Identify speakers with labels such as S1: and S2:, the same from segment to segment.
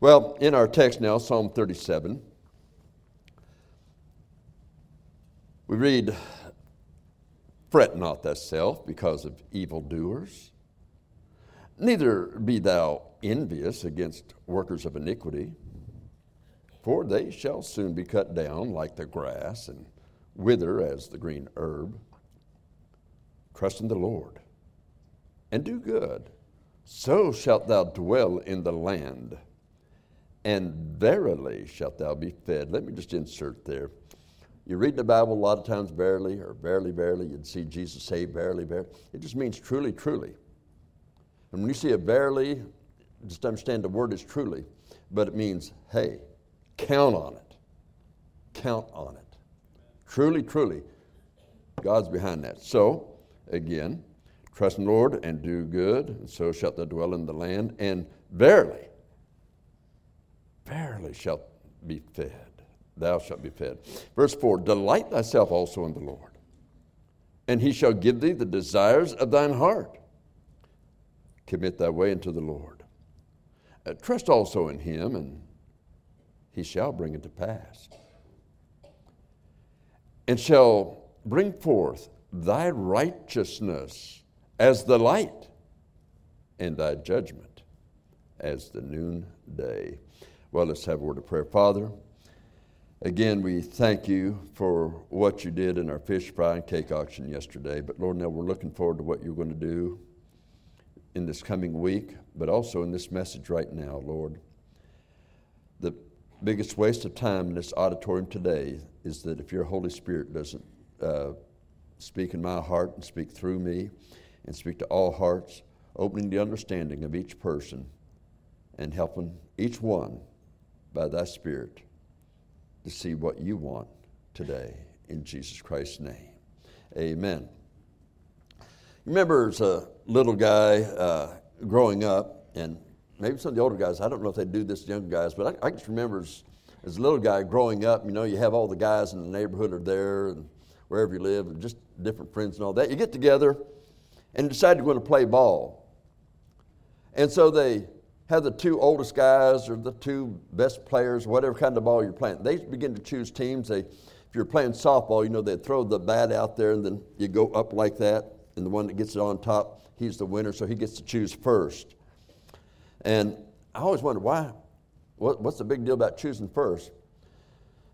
S1: Well, in our text now, Psalm 37, we read, Fret not thyself because of evildoers, neither be thou envious against workers of iniquity, for they shall soon be cut down like the grass and wither as the green herb. Trust in the Lord and do good, so shalt thou dwell in the land, and verily shalt thou be fed. Let me just insert there. You read the Bible a lot of times, verily or verily, verily. You'd see Jesus say, verily, verily. It just means truly, truly. And when you see a verily, just understand the word is truly, but it means, hey, count on it. Count on it. Truly, truly, God's behind that. So, again, trust in the Lord and do good, and so shalt thou dwell in the land, and verily, verily shalt be fed. Thou shalt be fed. Verse 4 Delight thyself also in the Lord, and he shall give thee the desires of thine heart. Commit thy way unto the Lord. Uh, trust also in him, and he shall bring it to pass. And shall bring forth thy righteousness as the light, and thy judgment as the noonday. Well, let's have a word of prayer. Father, again, we thank you for what you did in our fish fry and cake auction yesterday. But Lord, now we're looking forward to what you're going to do in this coming week, but also in this message right now, Lord. The biggest waste of time in this auditorium today is that if your Holy Spirit doesn't uh, speak in my heart and speak through me and speak to all hearts, opening the understanding of each person and helping each one by thy Spirit to see what you want today in Jesus Christ's name. Amen. Remember, as a little guy uh, growing up, and maybe some of the older guys, I don't know if they do this to younger guys, but I, I just remember as, as, a little guy growing up, you know, you have all the guys in the neighborhood are there and wherever you live, and just different friends and all that. You get together and decide you're going to play ball. And so they have the two oldest guys or the two best players, whatever kind of ball you're playing. They begin to choose teams. They, if you're playing softball, you know, they throw the bat out there and then you go up like that and the one that gets it on top, he's the winner, so he gets to choose first. And I always wonder why, what, what's the big deal about choosing first?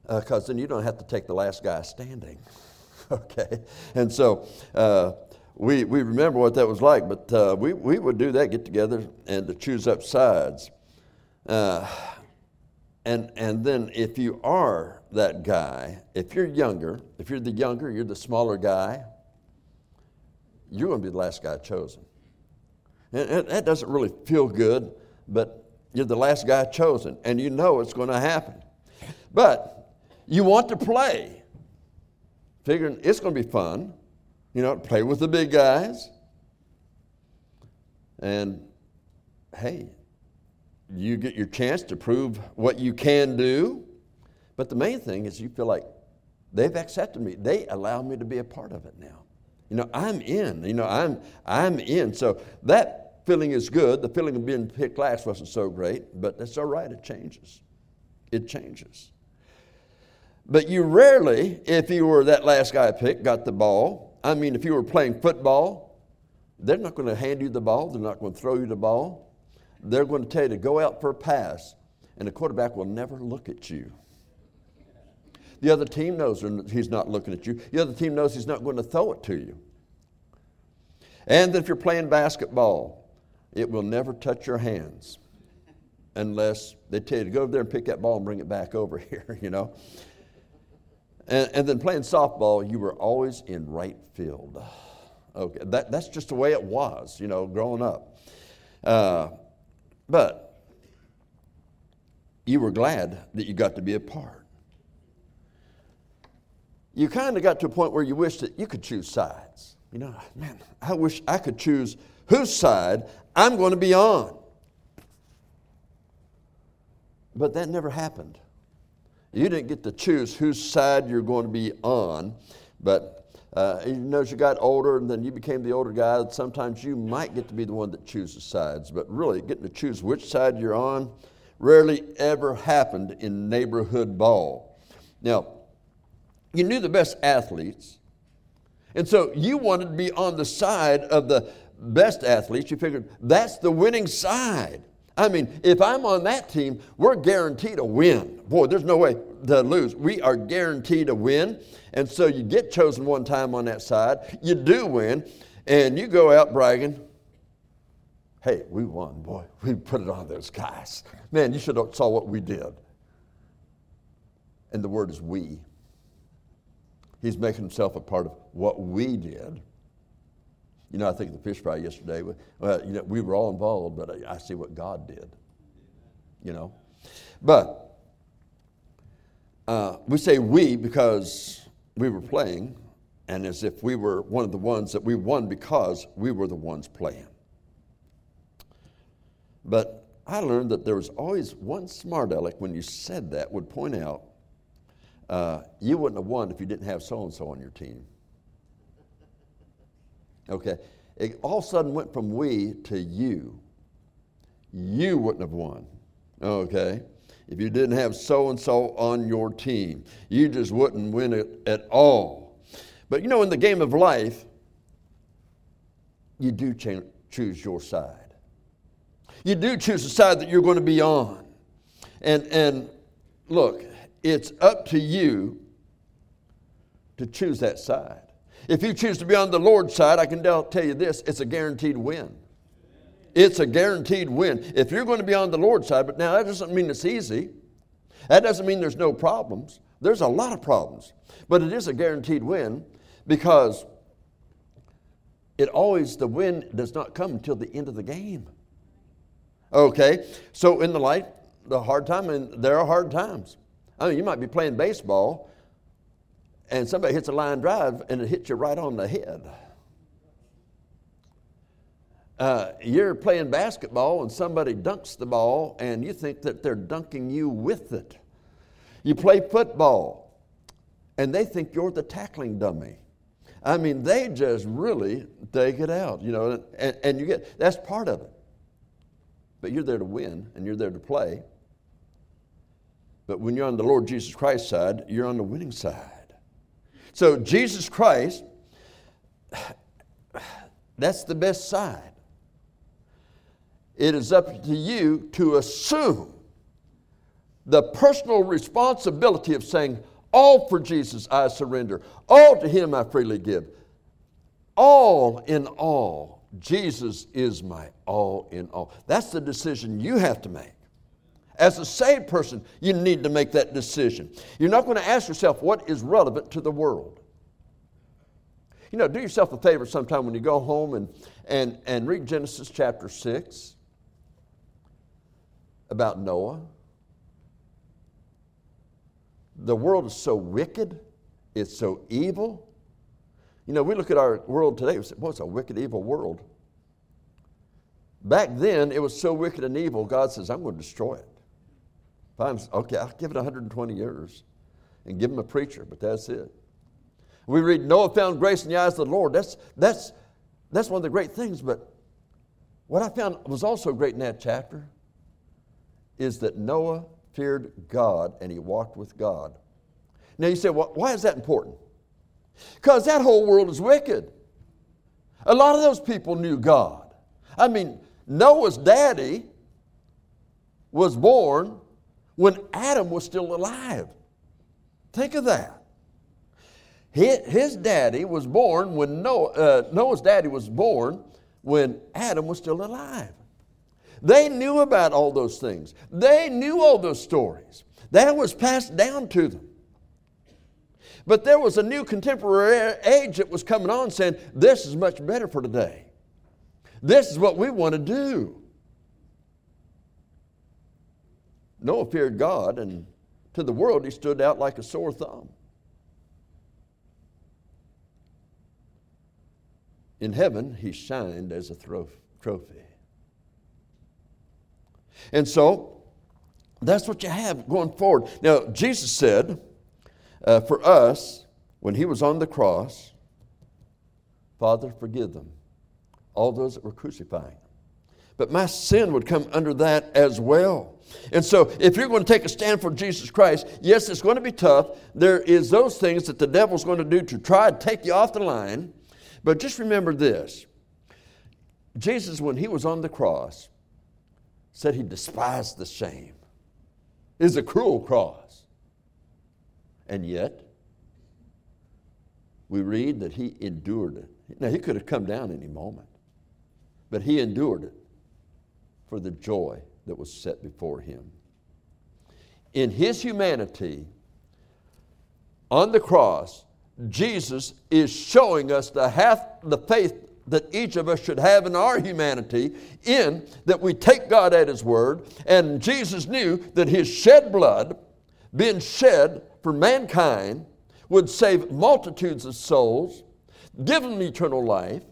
S1: Because uh, then you don't have to take the last guy standing. okay? And so uh, we, we remember what that was like, but uh, we, we would do that, get together, and to choose up sides. Uh, and, and then if you are that guy, if you're younger, if you're the younger, you're the smaller guy, you're going to be the last guy chosen. And that doesn't really feel good, but you're the last guy chosen, and you know it's going to happen. But you want to play, figuring it's going to be fun, you know, play with the big guys. And hey, you get your chance to prove what you can do. But the main thing is you feel like they've accepted me. They allow me to be a part of it now. You know, I'm in. You know, I'm I'm in. So that feeling is good. The feeling of being picked last wasn't so great, but that's all right. It changes. It changes. But you rarely, if you were that last guy picked, got the ball. I mean, if you were playing football, they're not going to hand you the ball. They're not going to throw you the ball. They're going to tell you to go out for a pass, and the quarterback will never look at you. The other team knows he's not looking at you. The other team knows he's not going to throw it to you. And if you're playing basketball, it will never touch your hands unless they tell you to go over there and pick that ball and bring it back over here, you know. And, and then playing softball, you were always in right field. Okay, that, that's just the way it was, you know, growing up. Uh, but you were glad that you got to be a part you kind of got to a point where you wished that you could choose sides. You know, man, I wish I could choose whose side I'm going to be on. But that never happened. You didn't get to choose whose side you're going to be on, but uh, you know, as you got older and then you became the older guy, sometimes you might get to be the one that chooses sides. But really, getting to choose which side you're on rarely ever happened in neighborhood ball. Now, you knew the best athletes, and so you wanted to be on the side of the best athletes. You figured that's the winning side. I mean, if I'm on that team, we're guaranteed a win. Boy, there's no way to lose. We are guaranteed a win. And so you get chosen one time on that side, you do win, and you go out bragging. Hey, we won, boy. We put it on those guys. Man, you should have saw what we did. And the word is we. He's making himself a part of what we did. You know, I think the fish fry yesterday, well, you know, we were all involved, but I, I see what God did. You know? But uh, we say we because we were playing, and as if we were one of the ones that we won because we were the ones playing. But I learned that there was always one smart aleck when you said that would point out uh, you wouldn't have won if you didn't have so and so on your team. Okay? It all of a sudden went from we to you. You wouldn't have won. Okay? If you didn't have so and so on your team, you just wouldn't win it at all. But you know, in the game of life, you do ch- choose your side. You do choose the side that you're going to be on. And, and look, it's up to you to choose that side. If you choose to be on the Lord's side, I can tell you this it's a guaranteed win. It's a guaranteed win. If you're going to be on the Lord's side, but now that doesn't mean it's easy. That doesn't mean there's no problems. There's a lot of problems. But it is a guaranteed win because it always, the win does not come until the end of the game. Okay? So in the light, the hard time, and there are hard times. I mean, you might be playing baseball and somebody hits a line drive and it hits you right on the head. Uh, you're playing basketball and somebody dunks the ball and you think that they're dunking you with it. You play football and they think you're the tackling dummy. I mean, they just really take it out, you know, and, and you get that's part of it. But you're there to win and you're there to play. But when you're on the Lord Jesus Christ side, you're on the winning side. So, Jesus Christ, that's the best side. It is up to you to assume the personal responsibility of saying, All for Jesus I surrender, all to Him I freely give. All in all, Jesus is my all in all. That's the decision you have to make. As a saved person, you need to make that decision. You're not going to ask yourself what is relevant to the world. You know, do yourself a favor sometime when you go home and, and, and read Genesis chapter 6 about Noah. The world is so wicked, it's so evil. You know, we look at our world today, we say, well, it's a wicked, evil world. Back then, it was so wicked and evil, God says, I'm going to destroy it. Okay, I'll give it 120 years and give him a preacher, but that's it. We read Noah found grace in the eyes of the Lord. That's, that's, that's one of the great things, but what I found was also great in that chapter is that Noah feared God and he walked with God. Now you say, well, why is that important? Because that whole world is wicked. A lot of those people knew God. I mean, Noah's daddy was born when Adam was still alive. Think of that. His daddy was born when Noah, uh, Noah's daddy was born when Adam was still alive. They knew about all those things. They knew all those stories. That was passed down to them. But there was a new contemporary age that was coming on saying, This is much better for today. This is what we want to do. Noah feared God, and to the world, he stood out like a sore thumb. In heaven, he shined as a trophy. And so, that's what you have going forward. Now, Jesus said uh, for us, when he was on the cross, Father, forgive them, all those that were crucifying. but my sin would come under that as well. And so, if you're going to take a stand for Jesus Christ, yes, it's going to be tough. There is those things that the devil's going to do to try to take you off the line. But just remember this Jesus, when he was on the cross, said he despised the shame. It's a cruel cross. And yet, we read that he endured it. Now, he could have come down any moment, but he endured it for the joy that was set before him. In his humanity, on the cross, Jesus is showing us the half the faith that each of us should have in our humanity, in that we take God at His word. And Jesus knew that His shed blood, being shed for mankind, would save multitudes of souls, give them eternal life.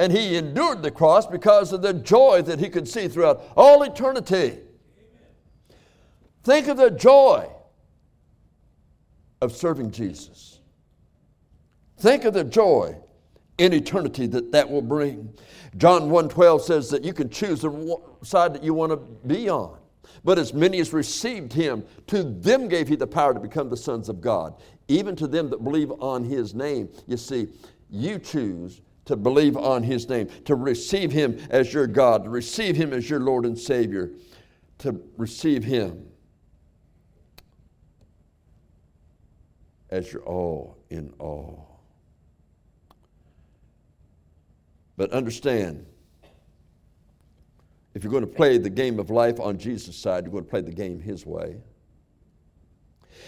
S1: And He endured the cross because of the joy that He could see throughout all eternity. Think of the joy of serving Jesus. Think of the joy in eternity that that will bring. John 1:12 says that you can choose the side that you want to be on. But as many as received him, to them gave he the power to become the sons of God, even to them that believe on his name. You see, you choose to believe on his name, to receive him as your God, to receive him as your Lord and Savior, to receive him as your all in all. But understand, if you're going to play the game of life on Jesus' side, you're going to play the game His way.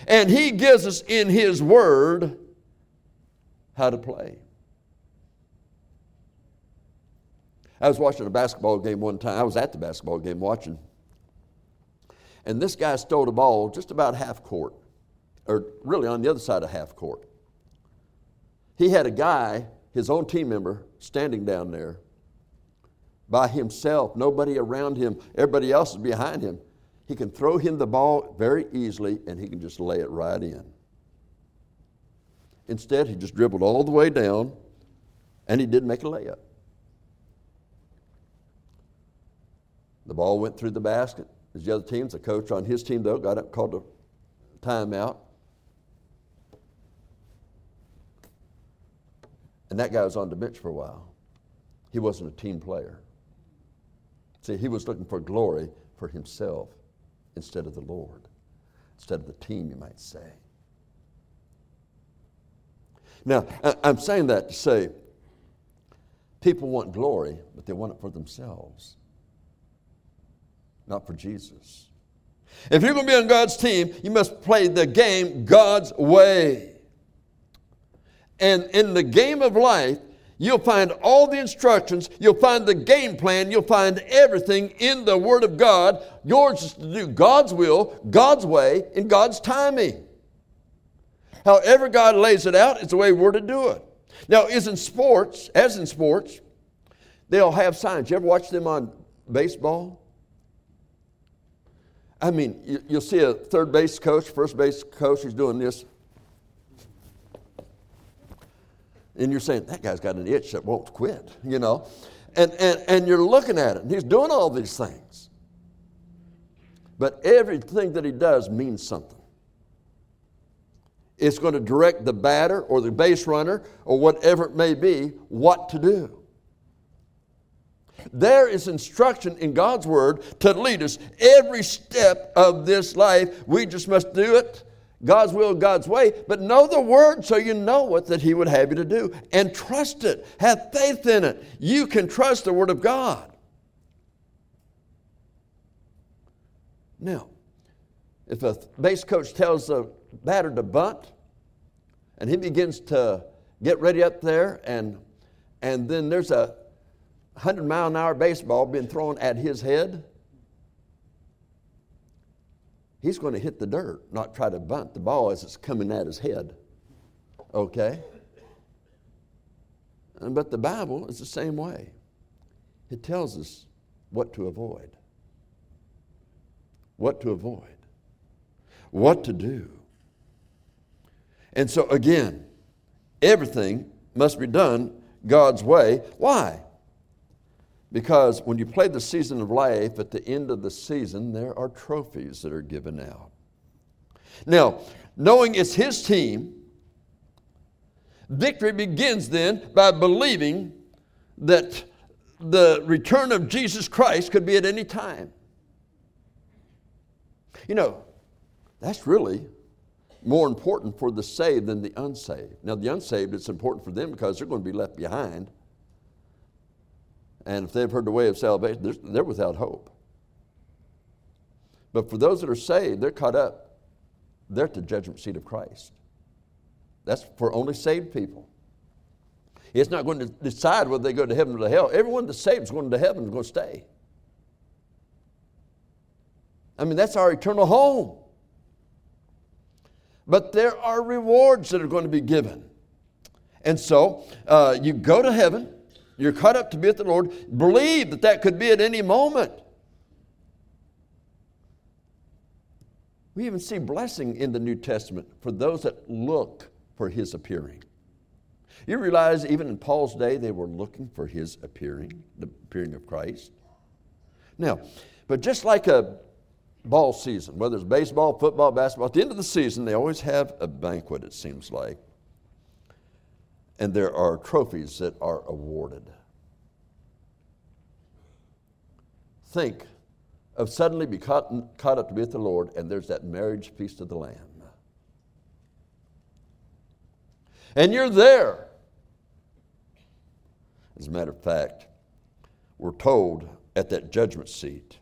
S1: And He gives us in His Word how to play. I was watching a basketball game one time. I was at the basketball game watching. And this guy stole the ball just about half court, or really on the other side of half court. He had a guy his own team member standing down there by himself, nobody around him, everybody else is behind him. He can throw him the ball very easily and he can just lay it right in. Instead, he just dribbled all the way down and he didn't make a layup. The ball went through the basket. As the other teams, the coach on his team, though, got up, called a timeout. And that guy was on the bench for a while. He wasn't a team player. See, he was looking for glory for himself instead of the Lord, instead of the team, you might say. Now, I'm saying that to say people want glory, but they want it for themselves, not for Jesus. If you're going to be on God's team, you must play the game God's way. And in the game of life, you'll find all the instructions, you'll find the game plan, you'll find everything in the Word of God. Yours is to do God's will, God's way, in God's timing. However, God lays it out, it's the way we're to do it. Now, is in sports, as in sports, they'll have signs. You ever watch them on baseball? I mean, you'll see a third base coach, first base coach, he's doing this. And you're saying, that guy's got an itch that won't quit, you know? And, and, and you're looking at it, and he's doing all these things. But everything that he does means something. It's going to direct the batter or the base runner or whatever it may be what to do. There is instruction in God's Word to lead us every step of this life. We just must do it God's will, God's way, but know the word so you know what that He would have you to do. And trust it. Have faith in it. You can trust the word of God. Now, if a base coach tells a batter to bunt, and he begins to get ready up there, and, and then there's a 100 mile an hour baseball being thrown at his head, he's going to hit the dirt, not try to bunt the ball as it's coming at his head. Okay? But the Bible is the same way. It tells us what to avoid, what to avoid, what to do. And so, again, everything must be done God's way. Why? Because when you play the season of life, at the end of the season, there are trophies that are given out. Now, knowing it's his team, victory begins then by believing that the return of Jesus Christ could be at any time. You know, that's really more important for the saved than the unsaved. Now, the unsaved, it's important for them because they're going to be left behind. And if they've heard the way of salvation, they're, they're without hope. But for those that are saved, they're caught up. They're at the judgment seat of Christ. That's for only saved people. It's not going to decide whether they go to heaven or to hell. Everyone that's saved is going to heaven is going to stay. I mean, that's our eternal home. But there are rewards that are going to be given. And so uh, you go to heaven, you're caught up to be with the Lord, believe that that could be at any moment. We even see blessing in the New Testament for those that look for his appearing. You realize even in Paul's day, they were looking for his appearing, the appearing of Christ. Now, but just like a ball season, whether it's baseball, football, basketball, at the end of the season, they always have a banquet, it seems like. And there are trophies that are awarded. Think of suddenly be caught, caught up to be with the Lord, and there's that marriage feast of the Lamb. And you're there. As a matter of fact, we're told at that judgment seat,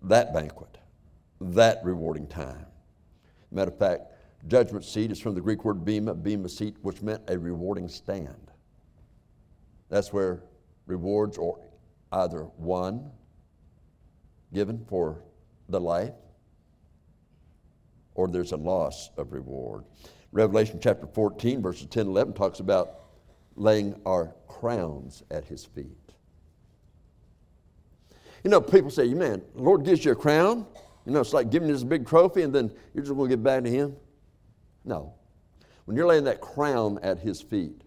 S1: that banquet, that rewarding time. Matter of fact, judgment seat is from the Greek word bema, bema seat, which meant a rewarding stand. That's where rewards are either won, given for the life, or there's a loss of reward. Revelation chapter 14, verses 10 11 talks about laying our crowns at his feet. You know, people say, man, the Lord gives you a crown. You know, it's like giving this big trophy and then you're just going to give back to him. No. When you're laying that crown at his feet,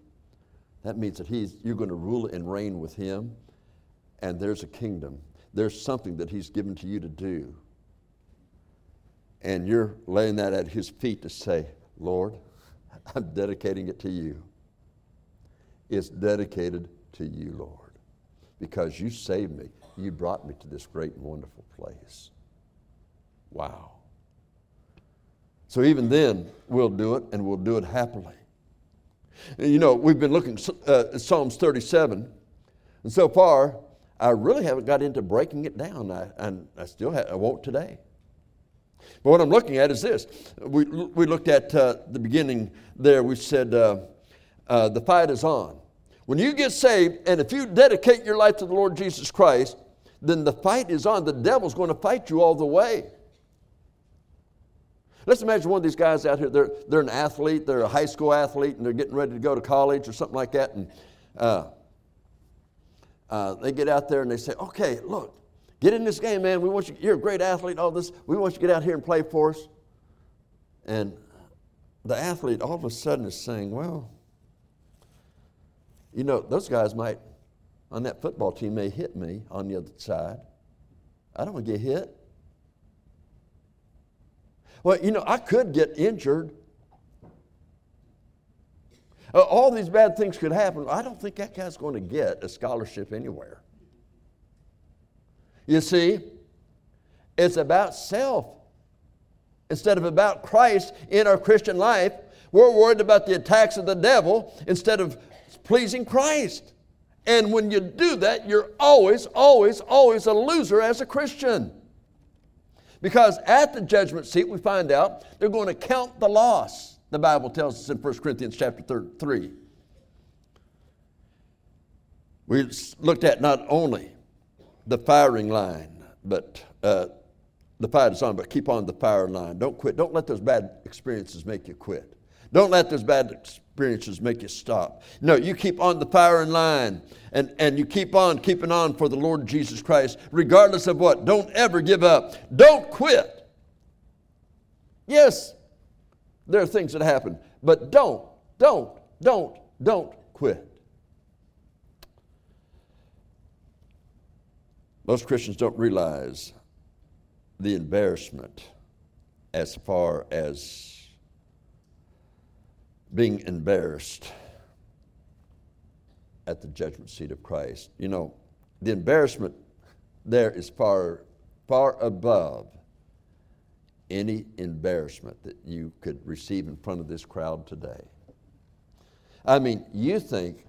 S1: that means that he's, you're going to rule and reign with him, and there's a kingdom. There's something that he's given to you to do. And you're laying that at his feet to say, Lord, I'm dedicating it to you. It's dedicated to you, Lord, because you saved me. You brought me to this great and wonderful place. Wow. So even then, we'll do it and we'll do it happily. You know, we've been looking uh, at Psalms 37, and so far, I really haven't got into breaking it down, I, and I still have, I won't today. But what I'm looking at is this. We, we looked at uh, the beginning there, we said uh, uh, the fight is on. When you get saved, and if you dedicate your life to the Lord Jesus Christ, then the fight is on. The devil's going to fight you all the way. Let's imagine one of these guys out here, they're, they're an athlete, they're a high school athlete, and they're getting ready to go to college or something like that. And uh, uh, they get out there and they say, okay, look, get in this game, man. We want you, you're a great athlete, all this. We want you to get out here and play for us. And the athlete all of a sudden is saying, well, you know, those guys might, on that football team, may hit me on the other side. I don't want to get hit. Well, you know, I could get injured. Uh, all these bad things could happen. I don't think that guy's going to get a scholarship anywhere. You see, it's about self. Instead of about Christ in our Christian life, we're worried about the attacks of the devil instead of pleasing Christ. And when you do that, you're always, always, always a loser as a Christian. Because at the judgment seat, we find out they're going to count the loss. The Bible tells us in 1 Corinthians chapter 3. We looked at not only the firing line, but uh, the fight is on, but keep on the firing line. Don't quit. Don't let those bad experiences make you quit. Don't let those bad experiences make you stop. No, you keep on the firing line and, and you keep on keeping on for the Lord Jesus Christ, regardless of what. Don't ever give up. Don't quit. Yes, there are things that happen, but don't, don't, don't, don't quit. Most Christians don't realize the embarrassment as far as being embarrassed at the judgment seat of Christ. You know, the embarrassment there is far, far above any embarrassment that you could receive in front of this crowd today. I mean, you think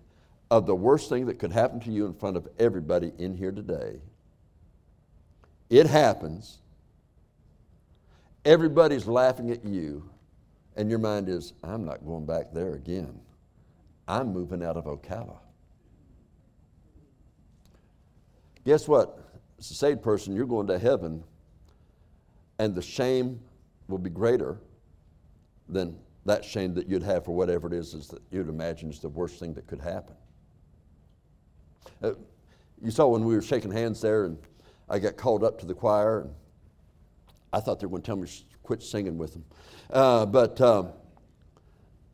S1: of the worst thing that could happen to you in front of everybody in here today. It happens. Everybody's laughing at you, and your mind is, I'm not going back there again. I'm moving out of Ocala. Guess what? As a saved person, you're going to heaven, and the shame will be greater than that shame that you'd have for whatever it is, is that you'd imagine is the worst thing that could happen. Uh, you saw when we were shaking hands there, and I got called up to the choir, and I thought they were going to tell me quit singing with them. Uh, but um,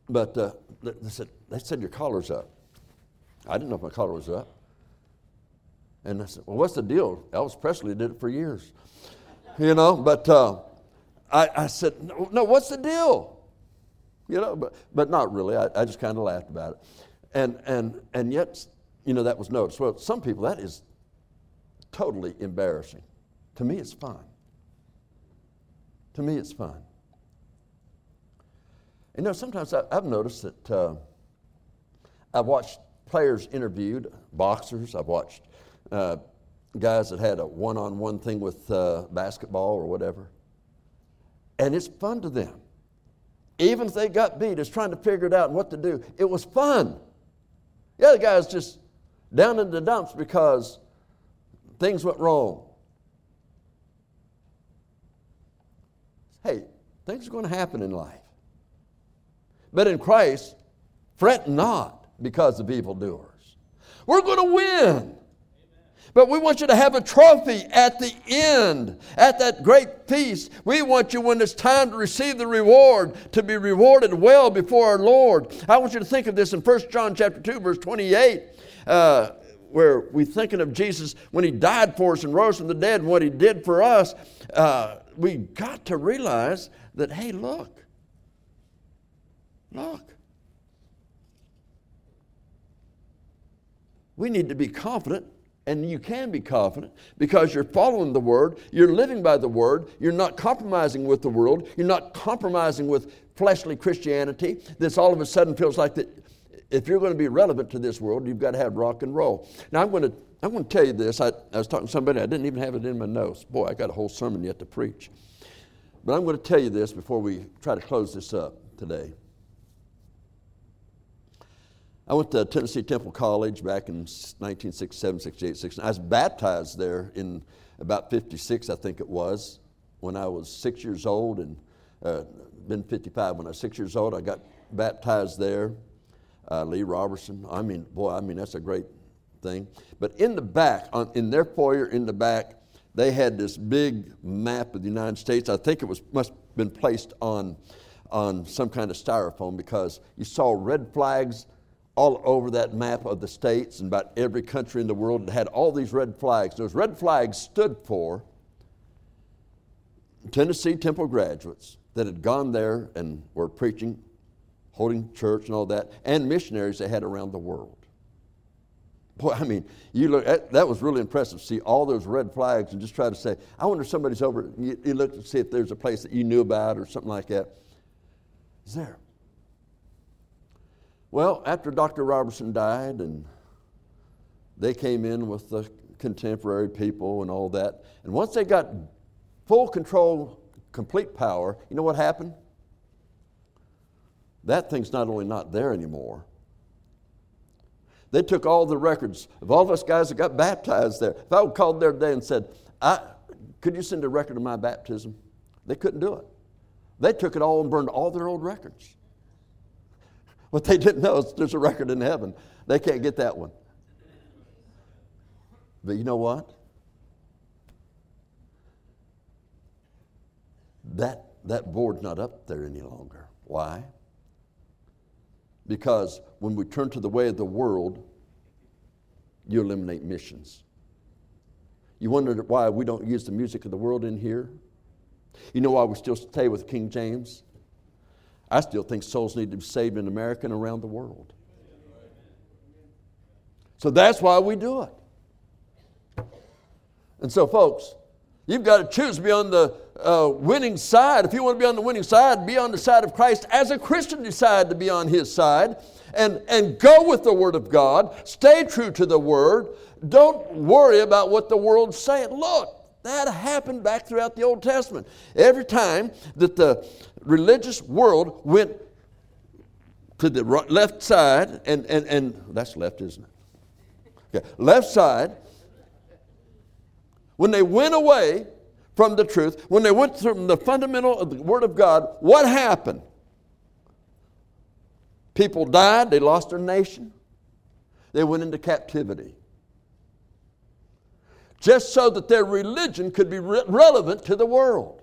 S1: but uh, they, said, they said, Your collar's up. I didn't know if my collar was up. And I said, Well, what's the deal? Elvis Presley did it for years. You know, but uh, I, I, said, no, no, what's the deal? You know, but, but not really. I, I just kind of laughed about it. And, and, and yet, you know, that was noticed. Well, some people, that is totally embarrassing. To me, it's fun. To me, it's fun. You know, sometimes I, have noticed that uh, I've watched players interviewed, boxers, I've watched uh, guys that had a one on one thing with uh, basketball or whatever. And it's fun to them. Even if they got beat, it's trying to figure it out and what to do. It was fun. The other guy's just down in the dumps because things went wrong. Hey, things are going to happen in life. But in Christ, fret not because of evildoers. We're going to win. But we want you to have a trophy at the end, at that great feast. We want you, when it's time to receive the reward, to be rewarded well before our Lord. I want you to think of this in 1 John chapter 2, verse 28. Uh, where we're thinking of Jesus when he died for us and rose from the dead and what he did for us, uh, we got to realize that, hey, look, look. We need to be confident and you can be confident because you're following the Word, you're living by the Word, you're not compromising with the world, you're not compromising with fleshly Christianity. This all of a sudden feels like that if you're going to be relevant to this world, you've got to have rock and roll. Now, I'm going to, I'm going to tell you this. I, I was talking to somebody, I didn't even have it in my notes. Boy, I got a whole sermon yet to preach. But I'm going to tell you this before we try to close this up today. I went to Tennessee Temple College back in 1967, 68, 69. I was baptized there in about 56, I think it was, when I was six years old and uh, been 55. When I was six years old, I got baptized there. Uh, Lee Roberson. I mean, boy, I mean, that's a great thing. But in the back, on, in their foyer in the back, they had this big map of the United States. I think it was must have been placed on, on some kind of styrofoam because you saw red flags all over that map of the states and about every country in the world. It had all these red flags. Those red flags stood for Tennessee Temple graduates that had gone there and were preaching, holding church and all that, and missionaries they had around the world. Boy, I mean, you look that, that was really impressive. See all those red flags and just try to say, I wonder if somebody's over. You, you look to see if there's a place that you knew about or something like that. Is there? Well, after Dr. Roberson died, and they came in with the contemporary people and all that, and once they got full control, complete power, you know what happened? That thing's not only not there anymore, they took all the records of all of us guys that got baptized there. If I would called there today and said, Could you send a record of my baptism? They couldn't do it. They took it all and burned all their old records. What they didn't know is there's a record in heaven. They can't get that one. But you know what? That, that board's not up there any longer. Why? Because when we turn to the way of the world, you eliminate missions. You wonder why we don't use the music of the world in here? You know why we still stay with King James? I still think souls need to be saved in America and around the world. So that's why we do it. And so, folks, you've got to choose beyond the uh, winning side. If you want to be on the winning side, be on the side of Christ. As a Christian, decide to be on His side and, and go with the Word of God. Stay true to the Word. Don't worry about what the world's saying. Look, that happened back throughout the Old Testament. Every time that the religious world went to the left side, and, and, and that's left, isn't it? Okay, left side, when they went away from the truth, when they went from the fundamental of the Word of God, what happened? People died, they lost their nation, they went into captivity just so that their religion could be re- relevant to the world.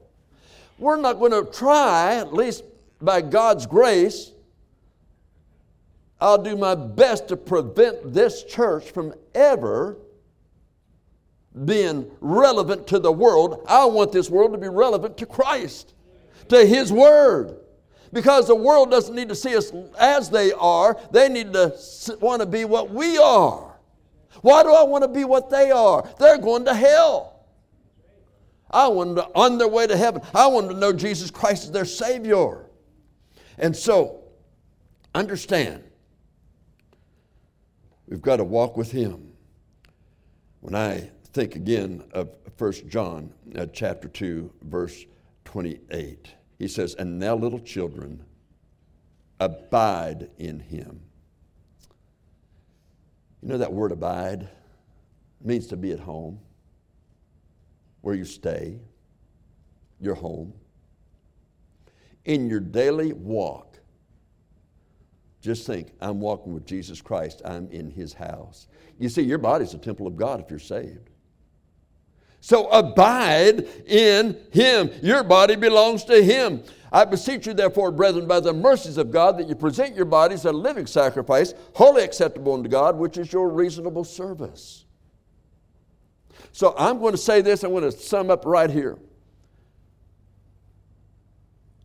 S1: We're not going to try, at least by God's grace, I'll do my best to prevent this church from ever being relevant to the world. I want this world to be relevant to Christ, to His Word. Because the world doesn't need to see us as they are, they need to want to be what we are. Why do I want to be what they are? They're going to hell. I want them to, on their way to heaven. I want them to know Jesus Christ is their Savior. And so, understand, we've got to walk with Him. When I think again of 1 John uh, chapter 2, verse 28, he says, And now, little children, abide in Him you know that word abide means to be at home, where you stay, your home. In your daily walk, just think, I'm walking with Jesus Christ, I'm in his house. You see, your body's a temple of God if you're saved. So abide in him. Your body belongs to him. I beseech you, therefore, brethren, by the mercies of God, that you present your bodies a living sacrifice, wholly acceptable unto God, which is your reasonable service. So I'm going to say this, I'm going to sum up right here.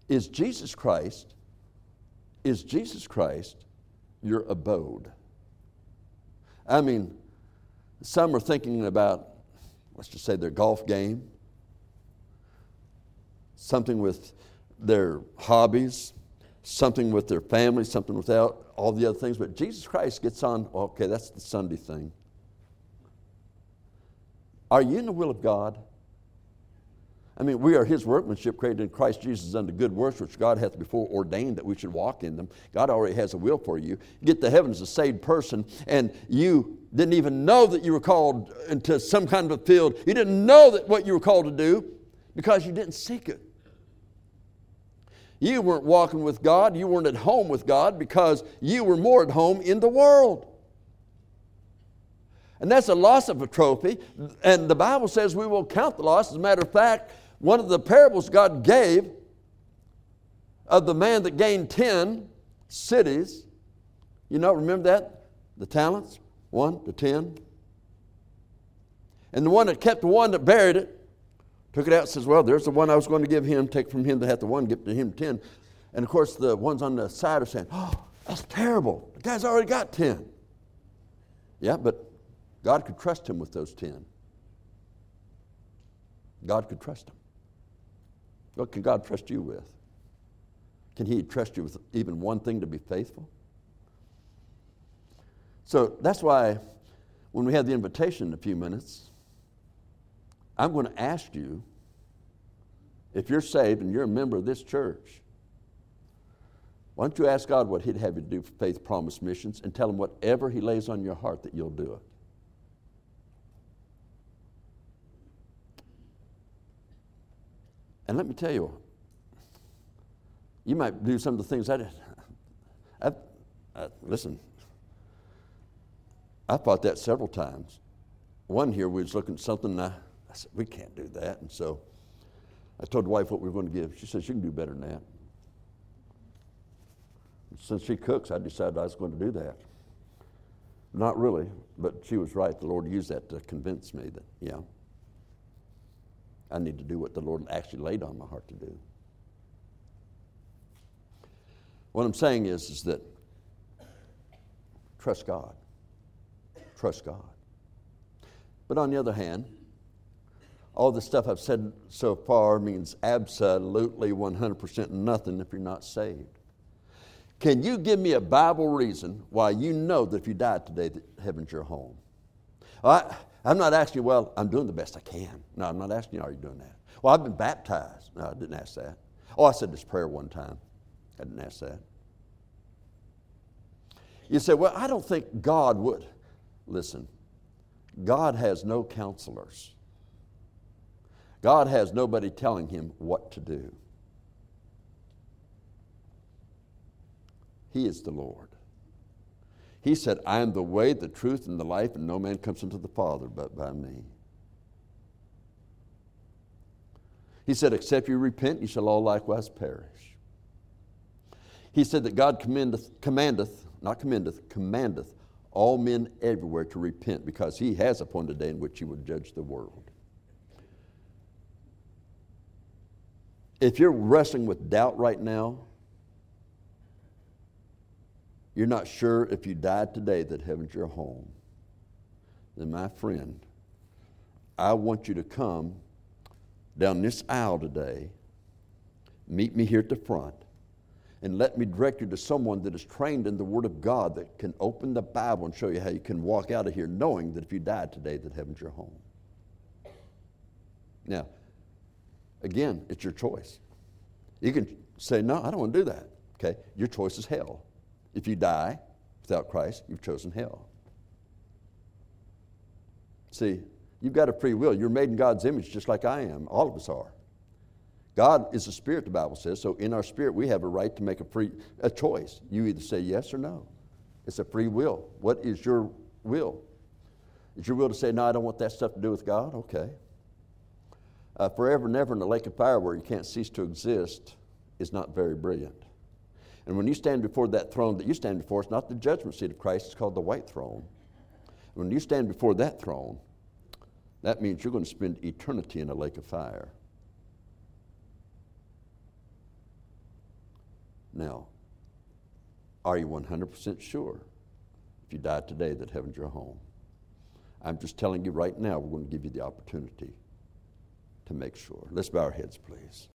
S1: Is Jesus Christ, is Jesus Christ your abode? I mean, some are thinking about, let's just say, their golf game, something with their hobbies, something with their family, something without all the other things. But Jesus Christ gets on, okay, that's the Sunday thing. Are you in the will of God? I mean, we are His workmanship created in Christ Jesus unto good works, which God hath before ordained that we should walk in them. God already has a will for you. get to heaven as a saved person, and you didn't even know that you were called into some kind of a field. You didn't know that what you were called to do because you didn't seek it. You weren't walking with God, you weren't at home with God because you were more at home in the world. And that's a loss of a trophy. And the Bible says we will count the loss. As a matter of fact, one of the parables God gave of the man that gained 10 cities, you know, remember that? The talents, one to 10. And the one that kept the one that buried it, Took it out, and says, Well, there's the one I was going to give him, take from him that had the one, give to him ten. And of course, the ones on the side are saying, Oh, that's terrible. The guy's already got ten. Yeah, but God could trust him with those ten. God could trust him. What can God trust you with? Can He trust you with even one thing to be faithful? So that's why when we have the invitation in a few minutes, I'm going to ask you if you're saved and you're a member of this church, why don't you ask God what He'd have you do for Faith Promise Missions and tell Him whatever He lays on your heart that you'll do it? And let me tell you, you might do some of the things I did. I, I, listen, I thought that several times. One here, we was looking at something, and I, I said, we can't do that. And so I told the wife what we were going to give. She said, you can do better than that. Since she cooks, I decided I was going to do that. Not really, but she was right. The Lord used that to convince me that, yeah. I need to do what the Lord actually laid on my heart to do. What I'm saying is, is that trust God. Trust God. But on the other hand, all the stuff I've said so far means absolutely 100% nothing if you're not saved. Can you give me a Bible reason why you know that if you die today, that heaven's your home? I, I'm not asking you, well, I'm doing the best I can. No, I'm not asking you, are you doing that? Well, I've been baptized. No, I didn't ask that. Oh, I said this prayer one time. I didn't ask that. You say, well, I don't think God would. Listen, God has no counselors. God has nobody telling him what to do. He is the Lord. He said, I am the way, the truth, and the life, and no man comes unto the Father but by me. He said, Except you repent, you shall all likewise perish. He said that God commandeth, commandeth, not commendeth, commandeth all men everywhere to repent because he has appointed a day in which he will judge the world. If you're wrestling with doubt right now, you're not sure if you died today that heaven's your home, then my friend, I want you to come down this aisle today, meet me here at the front, and let me direct you to someone that is trained in the Word of God that can open the Bible and show you how you can walk out of here knowing that if you die today, that heaven's your home. Now, again, it's your choice. You can say, No, I don't want to do that. Okay? Your choice is hell. If you die without Christ, you've chosen hell. See, you've got a free will. You're made in God's image just like I am. All of us are. God is a spirit, the Bible says, so in our spirit we have a right to make a free a choice. You either say yes or no. It's a free will. What is your will? Is your will to say, no, I don't want that stuff to do with God? Okay. Uh, forever and ever in the lake of fire where you can't cease to exist is not very brilliant. And when you stand before that throne that you stand before, it's not the judgment seat of Christ, it's called the white throne. When you stand before that throne, that means you're going to spend eternity in a lake of fire. Now, are you 100% sure if you die today that heaven's your home? I'm just telling you right now, we're going to give you the opportunity to make sure. Let's bow our heads, please.